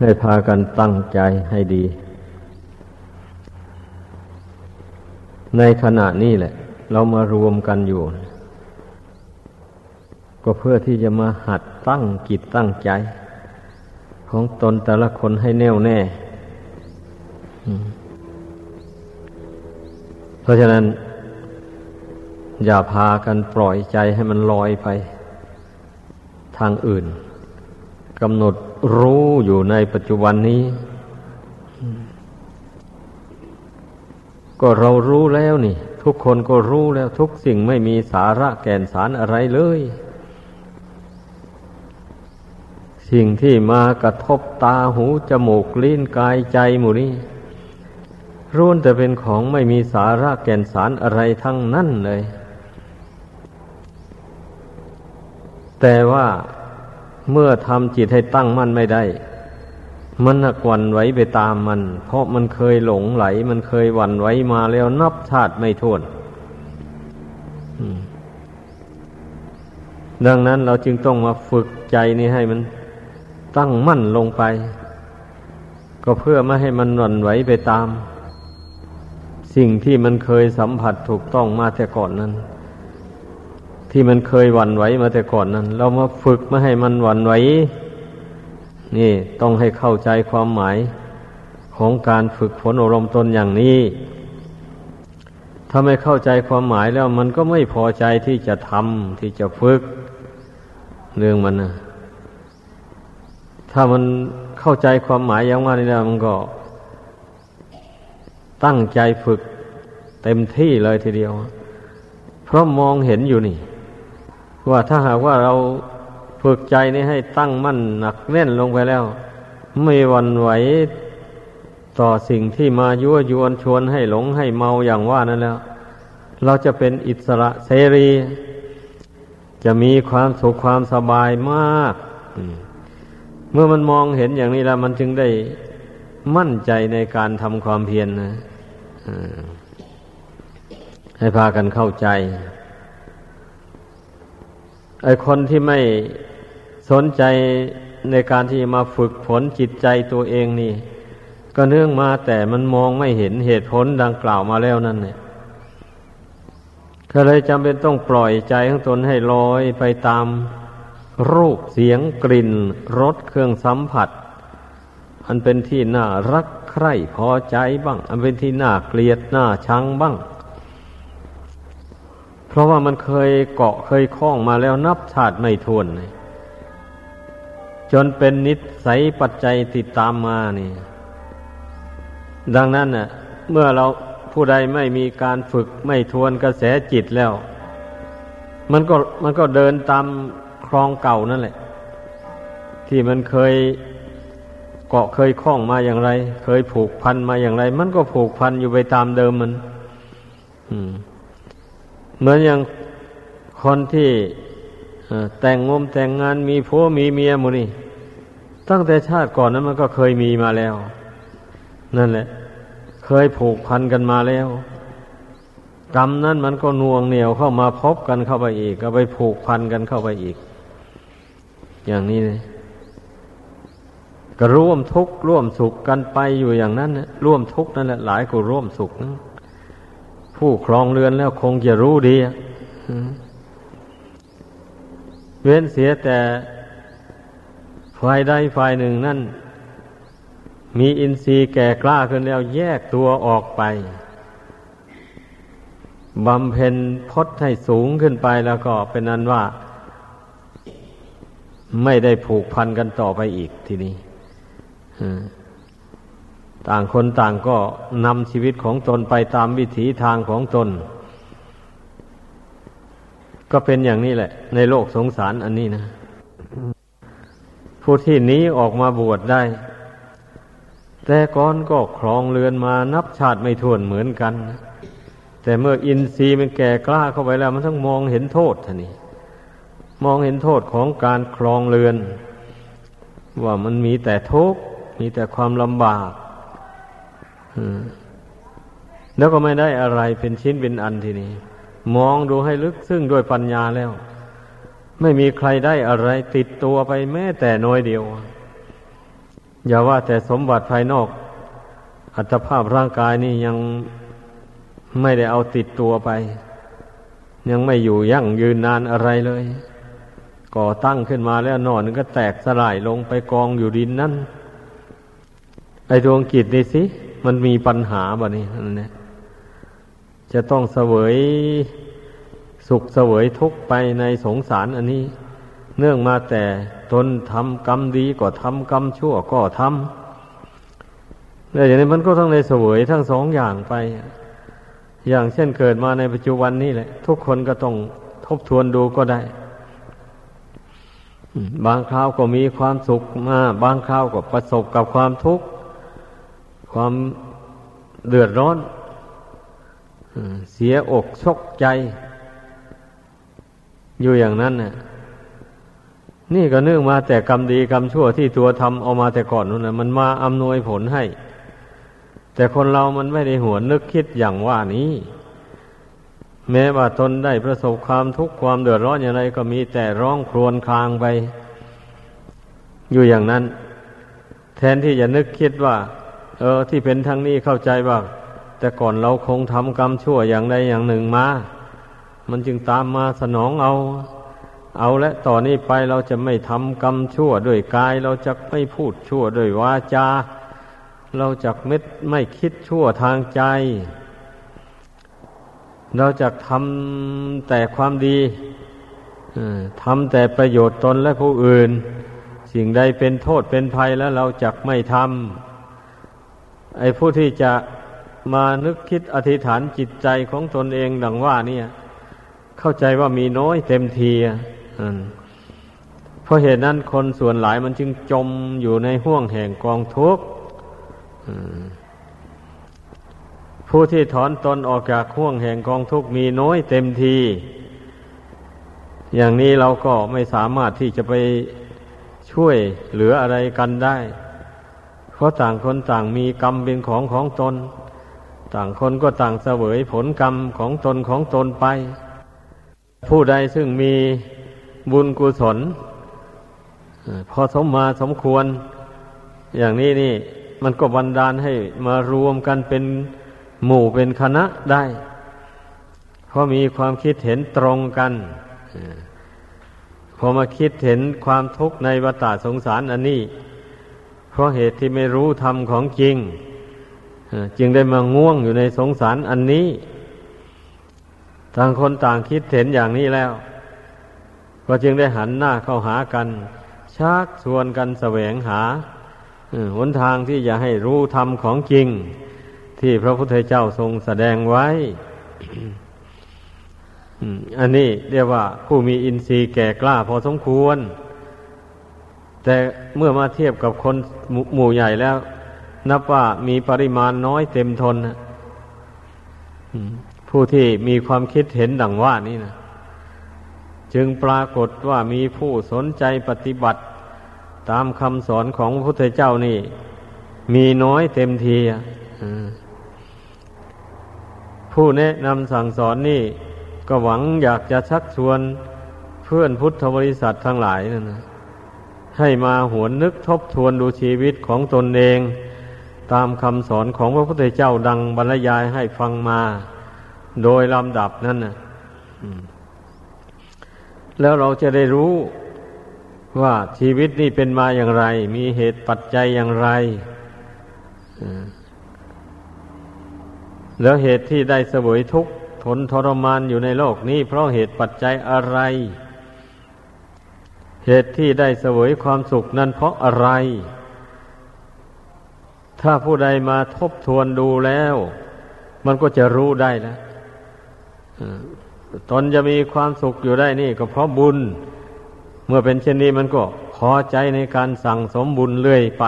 ให้พากันตั้งใจให้ดี ในขณะนี้แหละ เรามารวมกันอยู่ ก็เพื่อที่จะมาหัดตั้งกิจตั้งใจ ของตนแต่ละคนให้แน่วแน่ เพราะฉะนั้น อย่าพากันปล่อยใจให้มันลอยไป ทางอื่นกำหนด รู้อยู่ในปัจจุบันนี้ ก็เรารู้แล้วนี่ ทุกคนก็รู้แล้วทุกสิ่งไม่มีสาระแก่นสารอะไรเลย สิ่งที่มากระทบตาหูจมูกลิ้นกายใจหมู่นี้รุนแต่เป็นของไม่มีสาระแก่นสารอะไรทั้งนั้นเลย แต่ว่า เมื่อทำจิตให้ตั้งมั่นไม่ได้ มันกวันไหวไปตามมัน เพราะมันเคยหลงไหล มันเคยหวันไหวมาแล้วนับชาติไม่ท้วนดังนั้นเราจึงต้องมาฝึกใจนี้ให้มันตั้งมั่นลงไป ก็เพื่อไม่ให้มันหวันไหวไปตาม สิ่งที่มันเคยสัมผัสถูกต้องมาแต่ก่อนนั้น ที่มันเคยหวั่นไหวมาแต่ก่อนนั้น เรามาฝึกไม่ให้มันหวั่นไหวนี่ต้องให้เข้าใจความหมายของการฝึกฝนอบรมตนอย่างนี้ ถ้าไม่เข้าใจความหมายแล้วมันก็ไม่พอใจที่จะทำที่จะฝึกเรื่องมันนะถ้ามันเข้าใจความหมายอย่างว่านี่นะมันก็ ตั้งใจฝึกเต็มที่เลยทีเดียว เพราะมองเห็นอยู่นี่ ว่าถ้าหากว่าเราฝึกใจนี้ให้ตั้งมั่นหนักแน่นลงไปแล้ว ไม่วันไหวต่อสิ่งที่มายั่วยวนชวนให้หลงให้เมาอย่างว่านั้นแล้ว เราจะเป็นอิสระเสรี จะมีความสุขความสบายมาก เมื่อมันมองเห็นอย่างนี้แล้ว มันจึงได้มั่นใจในการทำความเพียรนนะให้พากันเข้าใจ ไอคนที่ไม่สนใจในการที่มาฝึกฝนจิตใจตัวเองนี่ ก็เนื่องมาแต่มันมองไม่เห็นเหตุผลดังกล่าวมาแล้วนั่นเนี่ยก็เลยจำเป็นต้องปล่อยใจของตนให้ลอยไปตามรูปเสียงกลิ่นรสเครื่องสัมผัส อันเป็นที่น่ารักใคร่พอใจบ้าง อันเป็นที่น่าเกลียดน่าชังบ้าง เพราะว่ามันเคยเกาะเคยคล้องมาแล้วนับชาติไม่ทวนจนเป็นนิสัยปัจจัยติดตามมานี่ ดังนั้นน่ะ เมื่อเราผู้ใดไม่มีการฝึกไม่ทวนกระแสจิตแล้ว มันก็มันก็เดินตามคลองเก่านั่นแหละ ที่มันเคยเกาะเคยคล้องมาอย่างไร เคยผูกพันมาอย่างไร มันก็ผูกพันอยู่ไปตามเดิมมัน อืม เหมือนอย่างคนที่แต่งงมแต่งงานมีผัวมีเมียมูนี่ ตั้งแต่ชาติก่อนนั้นมันก็เคยมีมาแล้ว นั่นแหละ เคยผูกพันกันมาแล้ว กรรมนั้นมันก็น่วงเหนียวเข้ามาพบกันเข้าไปอีก ก็ไปผูกพันกันเข้าไปอีก อย่างนี้เลยก็ร่วมทุกข์ร่วมสุขกันไปอยู่อย่างนั้นนะร่วมทุกข์นั่นแหละหลายกว่าร่วมสุขนะ ผู้ครองเรือนแล้วคงจะรู้ดีเว้นเสียแต่ฝ่ายใดฝ่ายหนึ่งนั่น มีอินทรีย์แก่กล้าขึ้นแล้วแยกตัวออกไปบำเพ็ญพจน์ให้สูงขึ้นไปแล้วก็เป็นนั้นว่า ไม่ได้ผูกพันกันต่อไปอีกทีนี้ ต่างคนต่างก็นำชีวิตของตนไปตามวิถีทางของตน ก็เป็นอย่างนี้แหละ ในโลกสงสารอันนี้นะ ผู้ที่นี้ออกมาบวชได้ แต่ก่อนก็ครองเรือนมานับชาติไม่ถ้วนเหมือนกันแต่เมื่ออินทรีย์มันแก่กล้าเข้าไปแล้ว มันต้องมองเห็นโทษท่านี่มองเห็นโทษของการครองเรือน ว่ามันมีแต่ทุกข์มีแต่ความลำบาก แล้วก็ไม่ได้อะไรเป็นชิ้นเป็นอันทีนี้ มองดูให้ลึกซึ่งด้วยปัญญาแล้ว ไม่มีใครได้อะไรติดตัวไปแม้แต่น้อยเดียว อย่าว่าแต่สมบัติภายนอก อัตภาพร่างกายนี่ยังไม่ได้เอาติดตัวไป ยังไม่อยู่ยั่งยืนนานอะไรเลย ก่อตั้งขึ้นมาแล้วนอนก็แตกสลายลงไปกองอยู่ดินนั่นไอดวงกิจนี่สิ มันมีปัญหาบ่นี่นั่นแหละจะต้องเสวยสุขเสวยทุกข์ไปในสงสารอันนี้ เนื่องมาแต่ตนทำกรรมดีก็ทำกรรมชั่วก็ทำแล้วอย่างนี้มันก็ต้งในเสวยทั้งสองอย่างไป อย่างเช่นเกิดมาในปัจจุบันนี้แหละ ทุกคนก็ต้องทบทวนดูก็ได้ บางคราวก็มีความสุขมา บางคราวก็ประสบกับความทุกข์ ความเดือดร้อน เสียอกชกใจ อยู่อย่างนั้นน่ะนี่ก็เนื่องมาแต่กรรมดีกรรมชั่วที่ตัวทำเอามาแต่ก่อนนู่นนะมันมาอำนวยผลให้ แต่คนเรามันไม่ได้หัวนึกคิดอย่างว่านี้ แม้ว่าตนได้ประสบความทุกข์ความเดือดร้อนอย่างไรก็มีแต่ร้องครวญครางไป อยู่อย่างนั้น แทนที่จะนึกคิดว่า เออ ที่เป็นทั้งนี้เข้าใจว่าแต่ก่อนเราคงทำกรรมชั่วอย่างใดอย่างหนึ่งมา มันจึงตามมาสนองเอา เอาและต่อนนี้ไปเราจะไม่ทำกรรมชั่วด้วยกาย เราจะไม่พูดชั่วด้วยวาจา เราจะไม่ไม่คิดชั่วทางใจ เราจะทำแต่ความดีทำแต่ประโยชน์ตนและผู้อื่น สิ่งใดเป็นโทษเป็นภัยแล้วเราจะไม่ทำ ไอ้ผู้ที่จะมานึกคิดอธิษฐานจิตใจของตนเองดังว่าเนี่ย เข้าใจว่ามีน้อยเต็มทีเพราะเหตุนั้นคนส่วนหลายมันจึงจมอยู่ในห่วงแห่งกองทุกข์ผู้ที่ถอนตนออกจากห่วงแห่งกองทุกข์มีน้อยเต็มที อย่างนี้เราก็ไม่สามารถที่จะไปช่วยเหลืออะไรกันได้ เพราะต่างคนต่างมีกรรมเป็นของของตน ต่างคนก็ต่างเสวยผลกรรมของตนของตนไป ผู้ใดซึ่งมีบุญกุศล พอสมมาสมควร อย่างนี้นี่ มันก็บันดาลให้มารวมกันเป็นหมู่เป็นคณะได้ เพราะมีความคิดเห็นตรงกันพอมาคิดเห็นความทุกข์ในวัฏสงสารอันนี้ เพราะเหตุที่ไม่รู้ธรรมของจริง จึงได้มาง่วงอยู่ในสงสารอันนี้ ต่างคนต่างคิดเห็นอย่างนี้แล้ว ก็จึงได้หันหน้าเข้าหากัน ชักชวนกันแสวงหาหนทางที่จะให้รู้ธรรมของจริง ที่พระพุทธเจ้าทรงแสดงไว้อันนี้เรียกว่าผู้มีอินทรีย์แก่กล้าพอสมควร แต่เมื่อมาเทียบกับคนหมู่ใหญ่แล้ว นับว่ามีปริมาณน้อยเต็มทนนะผู้ที่มีความคิดเห็นดังว่านี่นะจึงปรากฏว่ามีผู้สนใจปฏิบัติ ตามคำสอนของพระพุทธเจ้านี่ มีน้อยเต็มทีผู้แนะนำสั่งสอนนี่ ก็หวังอยากจะชักชวนเพื่อนพุทธบริษัททั้งหลายนั่นนะ ให้มาหวนนึกทบทวนดูชีวิตของตนเอง ตามคำสอนของพระพุทธเจ้าดังบรรยายให้ฟังมา โดยลำดับนั่นนะแล้วเราจะได้รู้ว่าชีวิตนี้เป็นมาอย่างไร มีเหตุปัจจัยอย่างไร แล้วเหตุที่ได้เสวยทุกข์ทนทรมานอยู่ในโลกนี้ เพราะเหตุปัจจัยอะไร เหตุที่ได้เสวยความสุขนั้นเพราะอะไร ถ้าผู้ใดมาทบทวนดูแล้ว มันก็จะรู้ได้แล้วตนจะมีความสุขอยู่ได้นี่ ก็เพราะบุญ เมื่อเป็นเช่นนี้มันก็พอใจในการสั่งสมบุญเรื่อยไป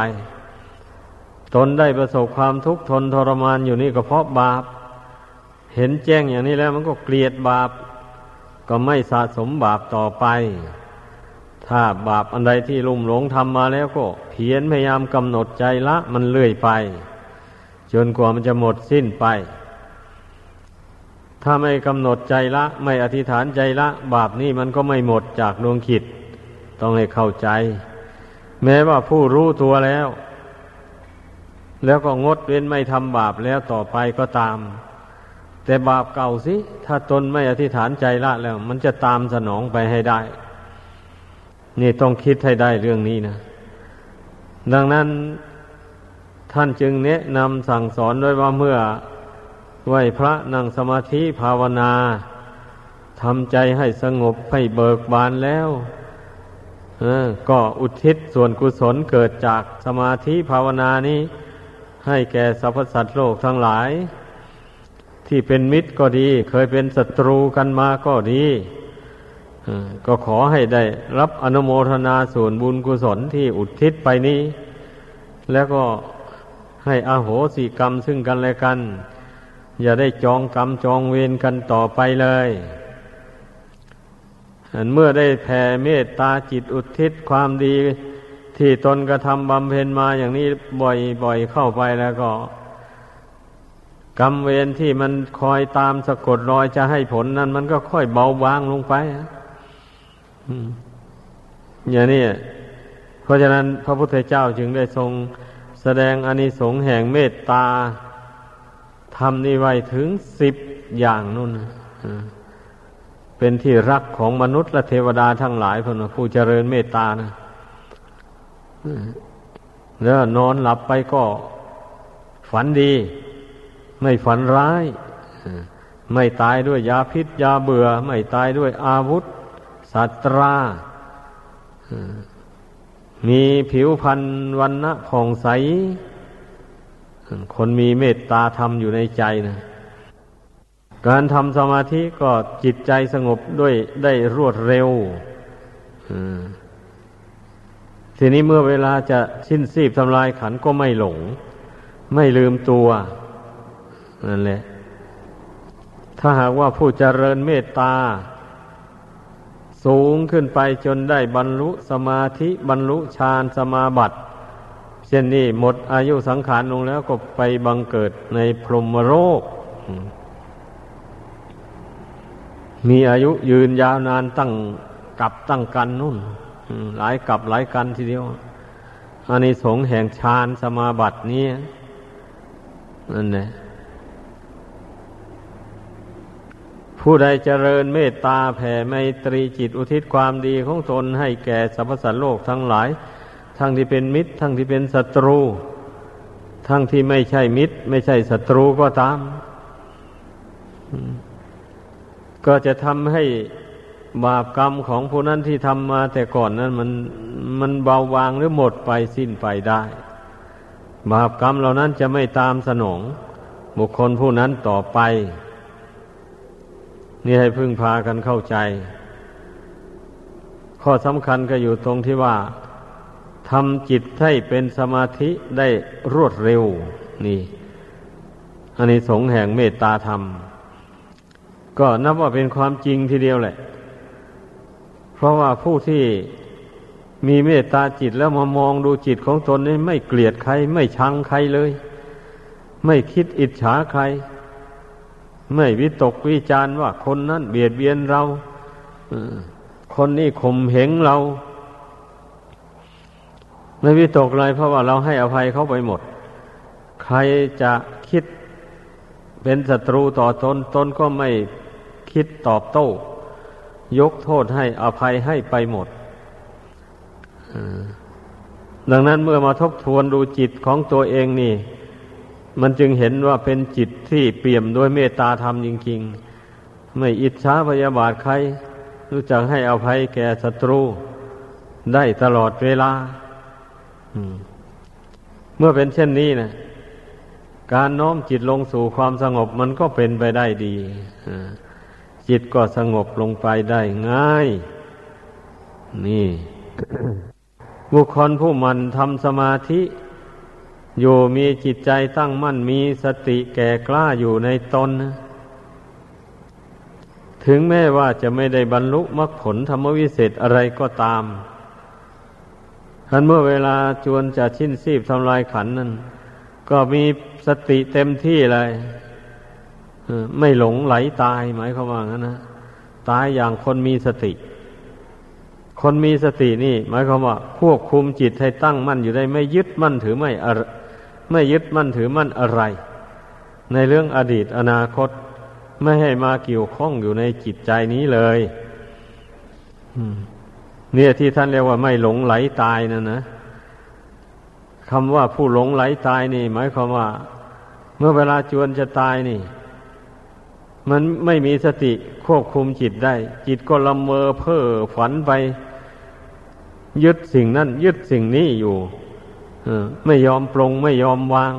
ตนได้ประสบความทุกข์ทนทรมานอยู่นี่ก็เพราะบาป เห็นแจ้งอย่างนี้แล้วมันก็เกลียดบาป ก็ไม่สะสมบาปต่อไป ถ้าบาปอันใดที่ลุ่มหลงทำมาแล้วก็เพียรพยายามกำหนดใจละ มันเลื่อยไป จนกว่ามันจะหมดสิ้นไป ถ้าไม่กำหนดใจละ ไม่อธิษฐานใจละ บาปนี้มันก็ไม่หมดจากดวงขิด ต้องให้เข้าใจ แม้ว่าผู้รู้ตัวแล้ว แล้วก็งดเว้นไม่ทำบาปแล้วต่อไปก็ตาม แต่บาปเก่าสิ ถ้าตนไม่อธิษฐานใจละแล้ว มันจะตามสนองไปให้ได้ นี่ต้องคิดให้ได้เรื่องนี้นะ ดังนั้นท่านจึงแนะนำสั่งสอนด้วยว่าเมื่อไหวพระนั่งสมาธิภาวนาทำใจให้สงบให้เบิกบานแล้วก็อุทิศส่วนกุศลเกิดจากสมาธิภาวนานี้ ให้แก่สรรพสัตว์โลกทั้งหลาย ที่เป็นมิตรก็ดี เคยเป็นศัตรูกันมาก็ดี ก็ขอให้ได้รับอนุโมทนาส่วนบุญกุศลที่อุทิศไปนี้ แล้วก็ให้อโหสิกรรมซึ่งกันและกัน อย่าได้จองกรรมจองเวรกันต่อไปเลยเมื่อได้แผ่เมตตาจิตอุทิศความดี ที่ตนกระทำบำเพ็ญมาอย่างนี้บ่อยๆเข้าไปแล้วก็กรรมเวรที่มันคอยตามสะกดรอยจะให้ผลนั้น มันก็ค่อยเบาบางลงไป อย่างนี้เพราะฉะนั้นพระพุทธเจ้าจึงได้ทรงแสดงอนิสงส์แห่งเมตตาทำนี่ไว้ถึงสิบอย่างนู่นเป็นที่รักของมนุษย์และเทวดาทั้งหลายพนผู้เจริญเมตตานะแล้วนอนหลับไปก็ฝันดี ไม่ฝันร้าย ไม่ตายด้วยยาพิษยาเบื่อ ไม่ตายด้วยอาวุธ สัตรามีผิวพรรณวันณะผ่องใส คนมีเมตตาธรรมอยู่ในใจนะการทำสมาธิก็จิตใจสงบด้วยได้รวดเร็วทีนี้เมื่อเวลาจะสิ้นสีบทำลายขันก็ไม่หลง ไม่ลืมตัวนั่นแหละ ถ้าหากว่าผู้เจริญเมตตา สูงขึ้นไปจนได้บรรลุสมาธิบรรลุฌานสมาบัติเช่นนี้หมดอายุสังขารลงแล้วก็ไปบังเกิดในพรหมโลกมีอายุยืนยาวนานตั้งกับตั้งกันนู่นหลายกับหลายกันทีเดียวอันนี้สงแห่งฌานสมาบัตินี้นั่นแหละ ผู้ใดเจริญเมตตาแผ่ไมตรีจิตอุทิศความดีของตนให้แก่สรรพสัตว์โลกทั้งหลาย ทั้งที่เป็นมิตร ทั้งที่เป็นศัตรู ทั้งที่ไม่ใช่มิตร ไม่ใช่ศัตรูก็ตาม ก็จะทำให้บาปกรรมของผู้นั้นที่ทำมาแต่ก่อนนั้นมันมันเบาบางหรือหมดไปสิ้นไปได้ บาปกรรมเหล่านั้นจะไม่ตามสนอง บุคคลผู้นั้นต่อไป นี่ให้พึ่งพากันเข้าใจ ข้อสำคัญก็อยู่ตรงที่ว่าทำจิตให้เป็นสมาธิได้รวดเร็ว นี่อันนี้สงแห่งเมตตาธรรม ก็นับว่าเป็นความจริงทีเดียวแหละ เพราะว่าผู้ที่มีเมตตาจิตแล้วมามองดูจิตของตนนี่ไม่เกลียดใคร ไม่ชังใครเลย ไม่คิดอิจฉาใคร ไม่วิตกวิจารว่าคนนั้นเบียดเบียนเราคนนี้ข่มเหงเรา ไม่วิตกเลยเพราะว่าเราให้อภัยเขาไปหมด ใครจะคิดเป็นศัตรูต่อตนตนก็ไม่คิดตอบโต้ ยกโทษให้อภัยให้ไปหมดดังนั้นเมื่อมาทบทวนดูจิตของตัวเองนี่ มันจึงเห็นว่าเป็นจิตที่เปี่ยมด้วยเมตตาธรรมจริงๆ ไม่อิจฉาพยาบาทใคร รู้จักให้อภัยแก่ศัตรูได้ตลอดเวลา เมื่อเป็นเช่นนี้นะการน้อมจิตลงสู่ความสงบมันก็เป็นไปได้ดีจิตก็สงบลงไปได้ง่าย นี่ บุคคลผู้มันทำสมาธิ อยู่มีจิตใจตั้งมั่นมีสติแก่กล้าอยู่ในตน ถึงแม้ว่าจะไม่ได้บรรลุมรรคผลธรรมวิเศษอะไรก็ตามทันเมื่อเวลาจวนจะชิ้นซีบทำลายขันนั้น ก็มีสติเต็มที่เลยไม่หลงไหลตายหมายความว่างั้นนะตายอย่างคนมีสติ คนมีสตินี่ หมายความว่า ควบคุมจิตให้ตั้งมั่นอยู่ได้ไม่ยึดมั่นถือไม่ ไม่ยึดมั่นถือมั่นอะไร ในเรื่องอดีตอนาคตไม่ให้มาเกี่ยวข้องอยู่ในจิตใจนี้เลยเนี่ยที่ท่านเรียกว่าไม่หลงไหลตายนั่นนะคำว่าผู้หลงไหลตายนี่ หมายความว่า เมื่อเวลาจวนจะตายนี่ มันไม่มีสติควบคุมจิตได้ จิตก็ละเมอเพ้อฝันไป ยึดสิ่งนั้น ยึดสิ่งนี้อยู่ ไม่ยอมปรงไม่ยอมวาง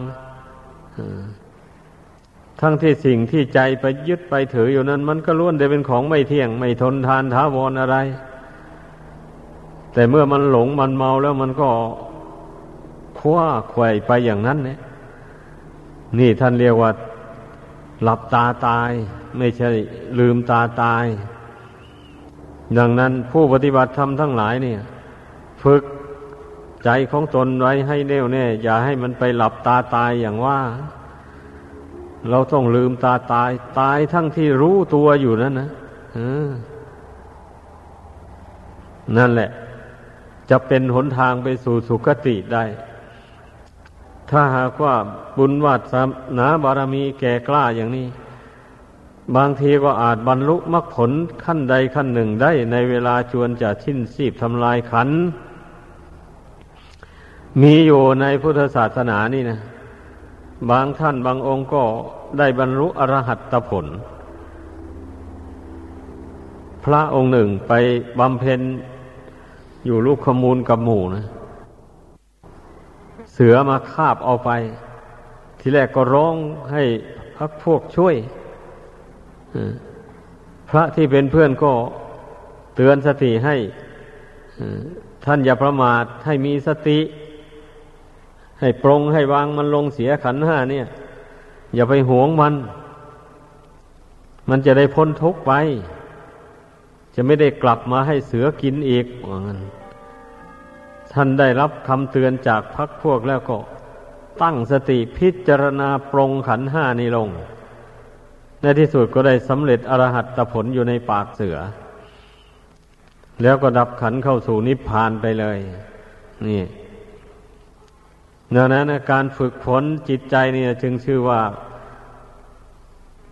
ทั้งที่สิ่งที่ใจไปยึดไปถืออยู่นั้น มันก็ล้วนแต่เป็นของไม่เที่ยง ไม่ทนทานท้าวรออะไร แต่เมื่อมันหลงมันเมาแล้วมันก็คว้าไขว่ไปอย่างนั้นเนี่ยนี่ท่านเรียกว่า หลับตาตาย ไม่ใช่ลืมตาตาย ดังนั้นผู้ปฏิบัติธรรมทั้งหลายเนี่ย ฝึก ใจของตนไว้ให้แน่วแน่ อย่าให้มันไปหลับตาตายอย่างว่า เราต้องลืมตาตาย ตายทั้งที่รู้ตัวอยู่นั่นนะนั่นแหละ จะเป็นหนทางไปสู่สุคติได้ ถ้าหากว่าบุญวัสนาบารมีแก่กล้าอย่างนี้ บางทีก็อาจบรรลุมรรคผลขั้นใดขั้นหนึ่งได้ในเวลาชวนจะชิ้นสีบทำลายขัน มีอยู่ในพุทธศาสนานี่นะ บางท่านบางองค์ก็ได้บรรลุอรหัตผล พระองค์หนึ่งไปบำเพ็ญอยู่ลูกขมูลกับหมู่นะ เสือมาคาบเอาไป ทีแรกก็ร้องให้พักพวกช่วยพระที่เป็นเพื่อนก็เตือนสติให้ท่านอย่าประมาทให้มีสติ ให้ปรงให้วางมันลงเสียขันห้าเนี่ย อย่าไปหวงมัน มันจะได้พ้นทุกข์ไป จะไม่ได้กลับมาให้เสือกินอีกว่างั้นท่านได้รับคำเตือนจากพักพวกแล้วก็ตั้งสติพิจารณาปรงขันห้านี้ลง ในที่สุดก็ได้สำเร็จอรหัตผลอยู่ในปากเสือ แล้วก็ดับขันเข้าสู่นิพพานไปเลย นี่ ดังนั้นการฝึกฝนจิตใจเนี่ยจึงชื่อว่า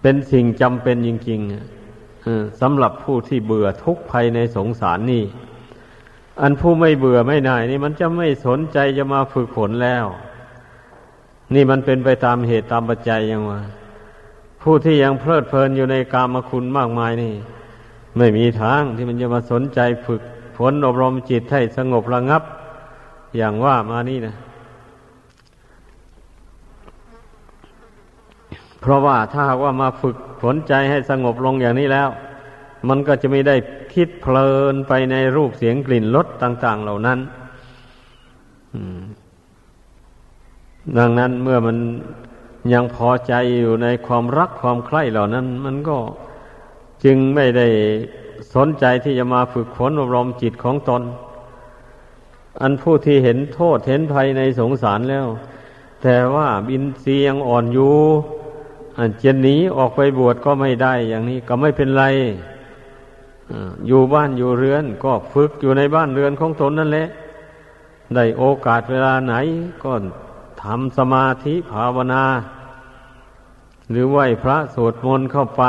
เป็นสิ่งจำเป็นจริงๆสำหรับผู้ที่เบื่อทุกข์ภัยในสงสารนี่ อันผู้ไม่เบื่อไม่นายนี่มันจะไม่สนใจจะมาฝึกฝนแล้ว นี่มันเป็นไปตามเหตุตามปัจจัยยังว่าผู้ที่ยังเพลิดเพลินอยู่ในกามคุณมากมายนี่ ไม่มีทางที่มันจะมาสนใจฝึกฝนอบรมจิตให้สงบระงับ อย่างว่ามานี่นะ เพราะว่าถ้าหากว่ามาฝึกฝนใจให้สงบลงอย่างนี้แล้ว มันก็จะไม่ได้คิดเพลินไปในรูปเสียงกลิ่นรสต่าง ๆ เหล่านั้นดังนั้นเมื่อมันยังพอใจอยู่ในความรักความใคร่เหล่านั้น มันก็จึงไม่ได้สนใจที่จะมาฝึกฝนอบรมจิตของตน อันผู้ที่เห็นโทษเห็นภัยในสงสารแล้ว แต่ว่าบินเสียงอ่อนอยู่ จะหนีออกไปบวชก็ไม่ได้อย่างนี้ก็ไม่เป็นไรอยู่บ้านอยู่เรือน ก็ฝึกอยู่ในบ้านเรือนของตนนั่นแหละ ได้โอกาสเวลาไหน ก็ทำสมาธิภาวนา หรือไหวพระสวดมนต์เข้าไป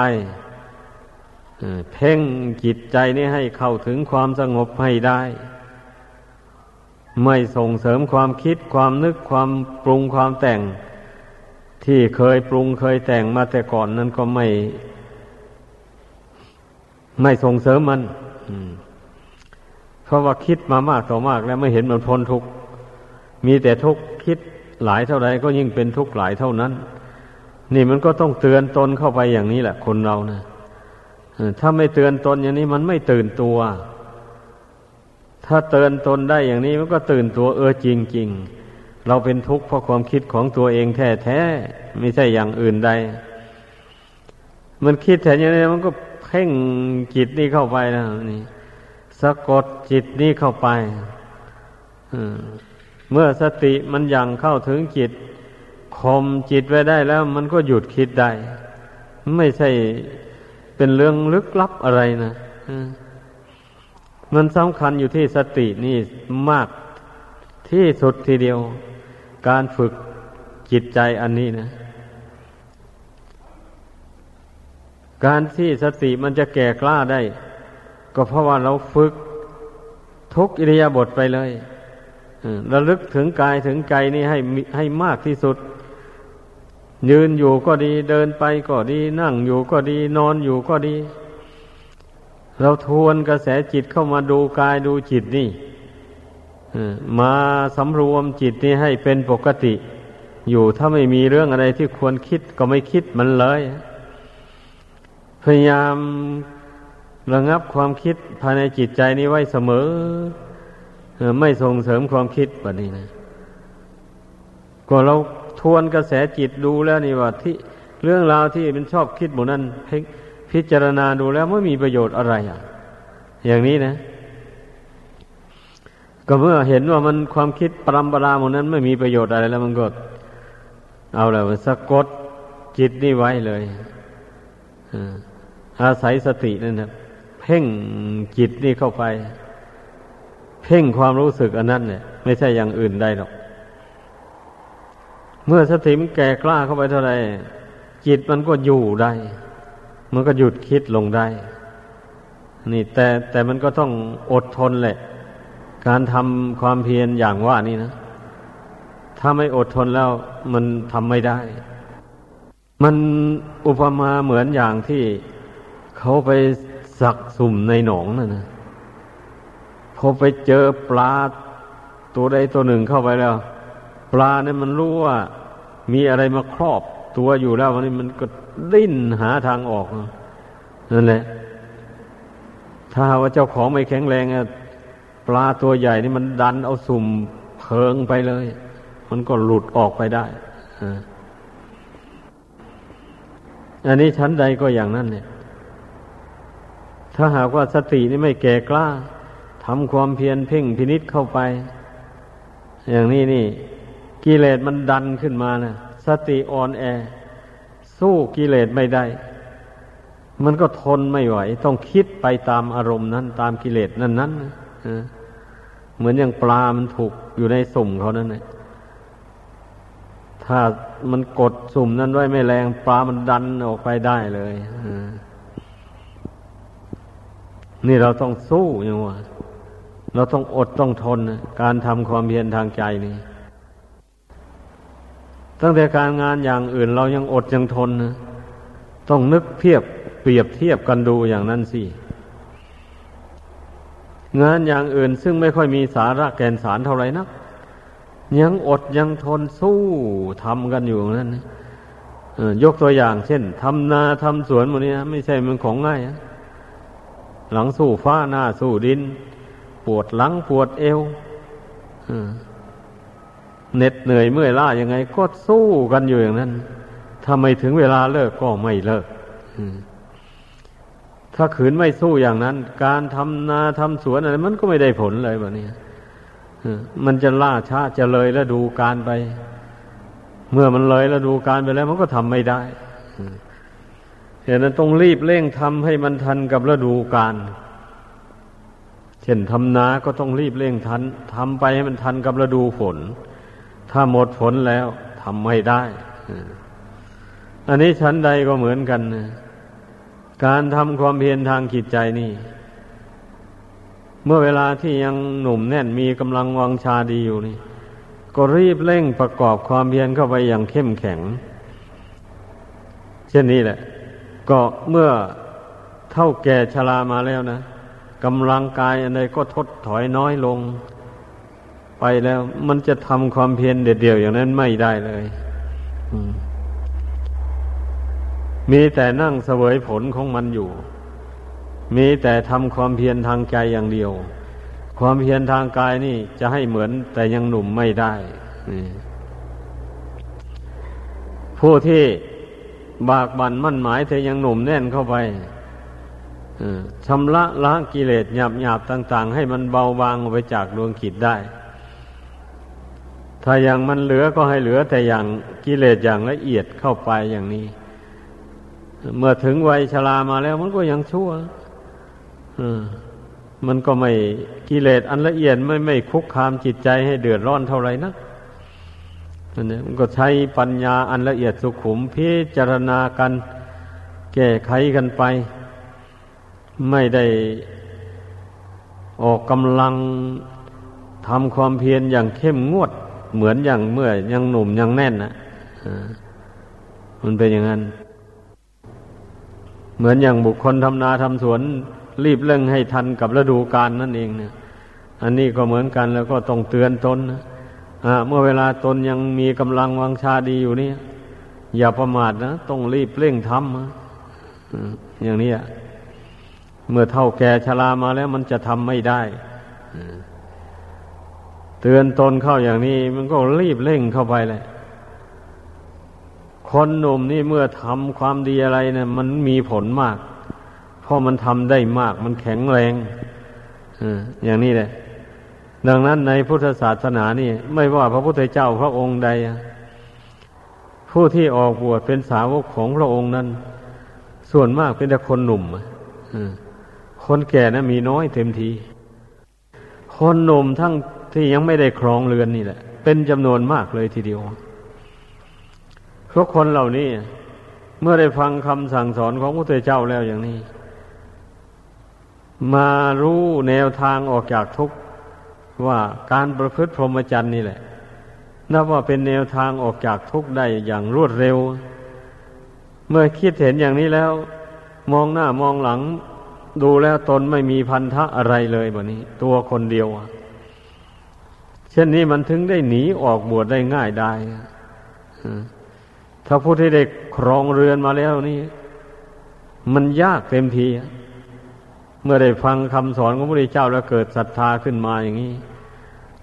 เพ่งจิตใจนี้ให้เข้าถึงความสงบให้ได้ ไม่ส่งเสริมความคิดความนึกความปรุงความแต่ง ที่เคยปรุงเคยแต่งมาแต่ก่อนนั้นก็ไม่ ไม่ส่งเสริมมันเพราะว่าคิดมามากต่อมาก แล้วไม่เห็นมันพ้นทุกข์มีแต่ทุกข์คิดหลายเท่าไรก็ยิ่งเป็นทุกข์หลายเท่านั้น นี่มันก็ต้องเตือนตนเข้าไปอย่างนี้แหละคนเรานะถ้าไม่เตือนตนอย่างนี้มันไม่ตื่นตัว ถ้าเตือนตนได้อย่างนี้มันก็ตื่นตัวเออจริงจริง เราเป็นทุกข์เพราะความคิดของตัวเองแท้ๆไม่ใช่อย่างอื่นใด มันคิดแต่อย่างนี้มันก็เพ่งจิตนี่เข้าไปนะนี่สะกดจิตนี่เข้าไปเมื่อสติมันยังเข้าถึงจิตข่มจิตไว้ได้แล้ว มันก็หยุดคิดได้ ไม่ใช่เป็นเรื่องลึกลับอะไรนะมันสำคัญอยู่ที่สตินี่มากที่สุดทีเดียว การฝึกจิตใจอันนี้นะ การที่สติมันจะแก่กล้าได้ ก็เพราะว่าเราฝึกทุกอิริยาบถไปเลยระลึกถึงกายถึงใจนี่ให้ให้มากที่สุด ยืนอยู่ก็ดีเดินไปก็ดีนั่งอยู่ก็ดีนอนอยู่ก็ดี เราทวนกระแสจิตเข้ามาดูกายดูจิตนี่ มาสำรวมจิตนี่ให้เป็นปกติ อยู่ถ้าไม่มีเรื่องอะไรที่ควรคิดก็ไม่คิดมันเลย พยายามระงับความคิดภายในจิตใจนี้ไว้เสมอ ไม่ส่งเสริมความคิดแบบนี้นะก็เราทวนกระแสจิตดูแล้วนี่ว่าที่เรื่องราวที่มันชอบคิดหมดนั้นพิจารณาดูแล้วไม่มีประโยชน์อะไรอะ อย่างนี้นะ ก็เมื่อเห็นว่ามันความคิดปรำปราหมดนั้นไม่มีประโยชน์อะไรแล้วมันก็เอาแล้วสะกดจิตนี่ไว้เลยอาศัยสตินั่นนะเพ่งจิตนี่เข้าไป เพ่งความรู้สึกอันนั้นเนี่ย ไม่ใช่อย่างอื่นได้หรอก เมื่อสติมันแก่กล้าเข้าไปเท่าไรจิตมันก็อยู่ได้ มันก็หยุดคิดลงได้ นี่แต่แต่มันก็ต้องอดทนแหละ การทำความเพียรอย่างว่านี่นะ ถ้าไม่อดทนแล้วมันทำไม่ได้ มันอุปมาเหมือนอย่างที่เขาไปสักสุ่มในหนองนั่นนะพอไปเจอปลาตัวใดตัวหนึ่งเข้าไปแล้ว ปลาเนี่ยมันรู้ว่า มีอะไรมาครอบตัวอยู่แล้ววันนี้มันก็ดิ้นหาทางออกนั่นแหละ ถ้าว่าเจ้าของไม่แข็งแรง ปลาตัวใหญ่นี่มันดันเอาสุ่มเพิงไปเลย มันก็หลุดออกไปได้อันนี้ชั้นใดก็อย่างนั้นเนี่ย ถ้าหากว่าสตินี่ไม่แก่กล้าทำความเพียรเพ่งพินิษเข้าไป อย่างนี้นี่ กิเลสมันดันขึ้นมานะสติอ่อนแอ สู้กิเลสไม่ได้ มันก็ทนไม่ไหว ต้องคิดไปตามอารมณ์นั้น ตามกิเลสนั้นนั้น เหมือนอย่างปลามันถูกอยู่ในสุ่มเขานั่นแหละถ้ามันกดสุ่มนั้นไว้ไม่แรงปลามันดันออกไปได้เลยนี่เราต้องสู้อย่างว่าเราต้องอดต้องทนการทำความเพียรทางใจนี่ตั้งแต่การงานอย่างอื่นเรายังอดยังทนนะต้องนึกเทียบเปรียบเทียบกันดูอย่างนั้นสิ งานอย่างอื่นซึ่งไม่ค่อยมีสาระแก่นสารเท่าไหร่นัก ยังอดยังทนสู้ทำกันอยู่นั้นนะยกตัวอย่างเช่นทำนาทำสวนหมดนี้ไม่ใช่มันของง่ายหลังสู้ฟ้าหน้าสู้ดิน ปวดหลังปวดเอวเหน็ดเหนื่อยเมื่อยล้ายังไง ก็สู้กันอยู่อย่างนั้นถ้าไม่ถึงเวลาเลิกก็ไม่เลิก ถ้าขืนไม่สู้อย่างนั้น การทำนาทำสวนอะไรมันก็ไม่ได้ผลเลยแบบนี้มันจะล่าช้าจะเลยแล้วดูการไป เมื่อมันเลยแล้วดูการไปแล้วมันก็ทำไม่ได้เหตุนั้นต้องรีบเร่งทำให้มันทันกับฤดูกาลเช่นทำนาก็ต้องรีบเร่งทันทำไปให้มันทันกับฤดูฝน ถ้าหมดฝนแล้วทำไม่ได้ อันนี้ชั้นใดก็เหมือนกันนะ การทำความเพียรทางจิตใจนี่ เมื่อเวลาที่ยังหนุ่มแน่นมีกำลังวังชาดีอยู่นี่ ก็รีบเร่งประกอบความเพียรเข้าไปอย่างเข้มแข็ง เช่นนี้แหละ ก็เมื่อเท่าแก่ชรามาแล้วนะกำลังกายอะไรก็ทดถอยน้อยลง ไปแล้วมันจะทำความเพียรเดียวๆอย่างนั้นไม่ได้เลยมี มีแต่นั่งเสวยผลของมันอยู่ มีแต่ทำความเพียรทางใจอย่างเดียว ความเพียรทางกายนี่จะให้เหมือนแต่ยังหนุ่มไม่ได้ผู้ที่บากบั่นมั่นหมายแต่ยังหนุ่มแน่นเข้าไปชำระล้างกิเลสหยาบหยาบต่าง ๆ ให้มันเบาบางออกไปจากดวงขิดได้ ถ้าอย่างมันเหลือก็ให้เหลือแต่อย่างกิเลสอย่างละเอียดเข้าไปอย่างนี้ เมื่อถึงวัยชรามาแล้วมันก็ยังชั่วมันก็ไม่กิเลสอันละเอียดไม่ไม่คุกคามจิตใจให้เดือดร้อนเท่าไหร่นักมันก็ใช้ปัญญาอันละเอียดสุขุมพิจารณากัน แก้ไขกันไป ไม่ได้ออกกำลังทำความเพียรอย่างเข้มงวด เหมือนอย่างเมื่อยังหนุ่มยังแน่นนะมันเป็นอย่างนั้น เหมือนอย่างบุคคลทำนาทำสวน รีบเร่งให้ทันกับฤดูกาลนั่นเองเนี่ยอันนี้ก็เหมือนกันแล้วก็ต้องเตือนตนนะเมื่อเวลาตนยังมีกำลังวังชาดีอยู่นี่อย่าประมาทนะต้องรีบเร่งทำอย่างนี้เมื่อเท่าแก่ชรามาแล้วมันจะทำไม่ได้เตือนตนเข้าอย่างนี้ มันก็รีบเร่งเข้าไปเลย คนหนุ่มนี่เมื่อทำความดีอะไรเนะี่ยมันมีผลมาก เพราะมันทำได้มาก มันแข็งแรงอย่างนี้แหละ ดังนั้นในพุทธศาสนานี่ ไม่ว่าพระพุทธเจ้าพระองค์ใด ผู้ที่ออกบวชเป็นสาวกของพระองค์นั้น ส่วนมากเป็นแต่คนหนุ่มคนแก่นะมีน้อยเต็มที คนหนุ่มทั้งที่ยังไม่ได้ครองเรือนนี่แหละ เป็นจำนวนมากเลยทีเดียว พวกคนเหล่านี้ เมื่อได้ฟังคำสั่งสอนของพระพุทธเจ้าแล้วอย่างนี้ มารู้แนวทางออกจากทุกข์ว่าการประพฤติพรหมจรรย์นี่แหละ นับว่าเป็นแนวทางออกจากทุกข์ได้อย่างรวดเร็ว เมื่อคิดเห็นอย่างนี้แล้ว มองหน้ามองหลัง ดูแล้วตนไม่มีพันธะอะไรเลยแบบนี้ ตัวคนเดียวเช่นนี้มันถึงได้หนีออกบวชได้ง่ายได้ ถ้าผู้ที่ได้ครองเรือนมาแล้วนี่ มันยากเต็มที เมื่อได้ฟังคำสอนของพระพุทธเจ้าแล้วเกิดศรัทธาขึ้นมาอย่างนี้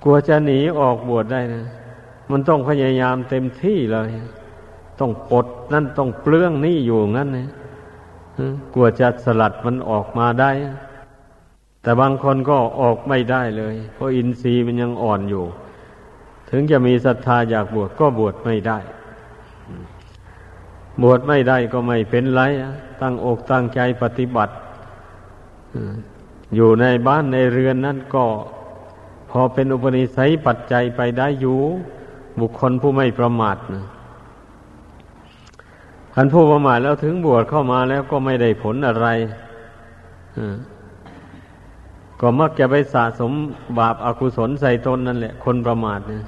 กลัวจะหนีออกบวชได้นะ มันต้องพยายามเต็มที่เลย ต้องปลดนั่นต้องเปลื้องนี่อยู่งั้นนะกลัวจะสลัดมันออกมาได้ แต่บางคนก็ออกไม่ได้เลย เพราะอินทรีย์มันยังอ่อนอยู่ ถึงจะมีศรัทธาอยากบวชก็บวชไม่ได้ บวชไม่ได้ก็ไม่เป็นไร ตั้งอกตั้งใจปฏิบัติอยู่ในบ้านในเรือนนั่นก็ พอเป็นอุปนิสัยปัจจัยไปได้อยู่ บุคคลผู้ไม่ประมาทนะคันผู้ประมาทแล้วถึงบวชเข้ามาแล้วก็ไม่ได้ผลอะไรก็มักจะไปสะสมบาปอากุศลใส่ตนนั่นแหละ คนประมาทเนี่ย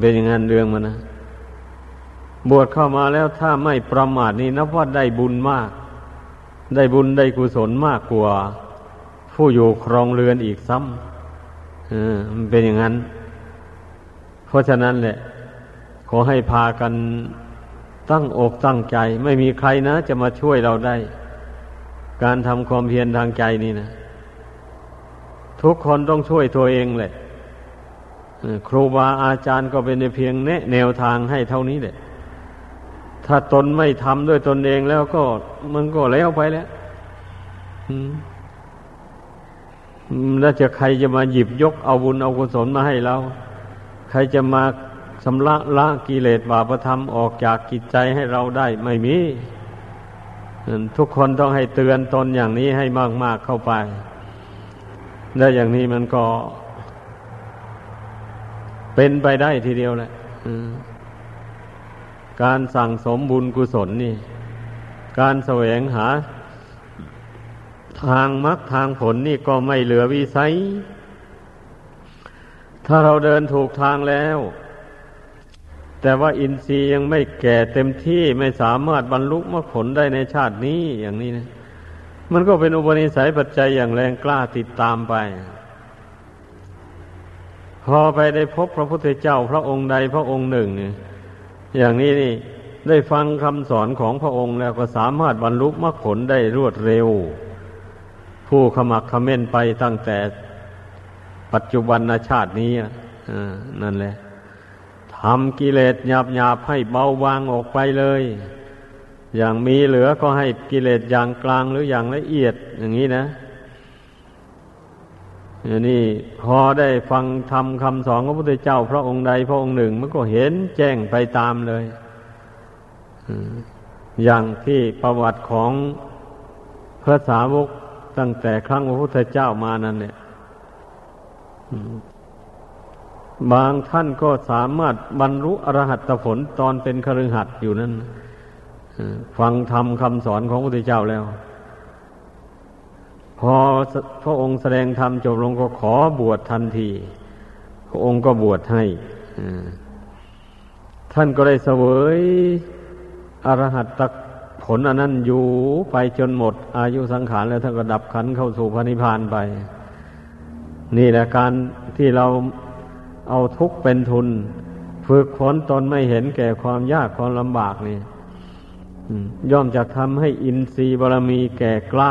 เป็นอย่างนั้นเรื่องมันนะ บวชเข้ามาแล้วถ้าไม่ประมาทนี่นับว่าได้บุญมาก ได้บุญได้กุศลมากกว่า ผู้อยู่ครองเรือนอีกซ้ำเออมันเป็นอย่างนั้น เพราะฉะนั้นแหละ ขอให้พากันตั้งอกตั้งใจ ไม่มีใครนะ จะมาช่วยเราได้ การทำความเพียรทางใจนี่นะ ทุกคนต้องช่วยตัวเองแหละครูบาอาจารย์ก็เป็นเพียงแนะแนวทางให้เท่านี้แหละ ถ้าตนไม่ทำด้วยตนเองแล้วก็มันก็แล้วไปแล้วแล้วจะใครจะมาหยิบยกเอาบุญเอากุศลมาให้เรา ใครจะมาชำระละกิเลสบาปธรรมออกจากกิจใจให้เราได้ไม่มีทุกคนต้องให้เตือนตนอย่างนี้ให้มาก ๆเข้าไป แล้วอย่างนี้มันก็เป็นไปได้ทีเดียวแหละ การสั่งสมบุญกุศลนี่ การแสวงหา ทางมรรคทางผลนี่ก็ไม่เหลือวิสัย ถ้าเราเดินถูกทางแล้ว แต่ว่าอินทรีย์ยังไม่แก่เต็มที่ไม่สามารถบรรลุมรรคผลได้ในชาตินี้อย่างนี้นะมันก็เป็นอุปนิสัยปัจจัยอย่างแรงกล้าติดตามไป พอไปได้พบพระพุทธเจ้าพระองค์ใดพระองค์หนึ่งเนี่ย อย่างนี้นี่ได้ฟังคำสอนของพระองค์แล้วก็สามารถบรรลุมรรคผลได้รวดเร็ว ผู้ขมักขม้นไปตั้งแต่ปัจจุบันชาตินี้นั่นแหละทำกิเลสหยาบหยาบให้เบาบางออกไปเลย อย่างมีเหลือก็ให้กิเลสอย่างกลางหรืออย่างละเอียดอย่างนี้นะ อย่างนี้พอได้ฟังทำคำสอนของพระพุทธเจ้า พระองค์ใดพระองค์หนึ่ง มันก็เห็นแจ้งไปตามเลยอย่างที่ประวัติของพระสาวกตั้งแต่ครั้งพระพุทธเจ้ามานั่นเนี่ยบางท่านก็สามารถบรรลุอรหัตผลตอนเป็นคฤหัสถ์อยู่นั้นฟังธรรมคำสอนของพระพุทธเจ้าแล้ว พอพระองค์แสดงธรรมจบลงก็ขอบวชทันที พระองค์ก็บวชให้ท่านก็ได้เสวยอรหัตตผลอันนั้นอยู่ไปจนหมด อายุสังขารแล้วท่านก็ดับขันเข้าสู่พระนิพพานไป นี่แหละการที่เราเอาทุกข์เป็นทุน ฝึกฝนตนไม่เห็นแก่ความยากความลำบากนี่ย่อมจะทำให้อินทรีย์บารมีแก่กล้า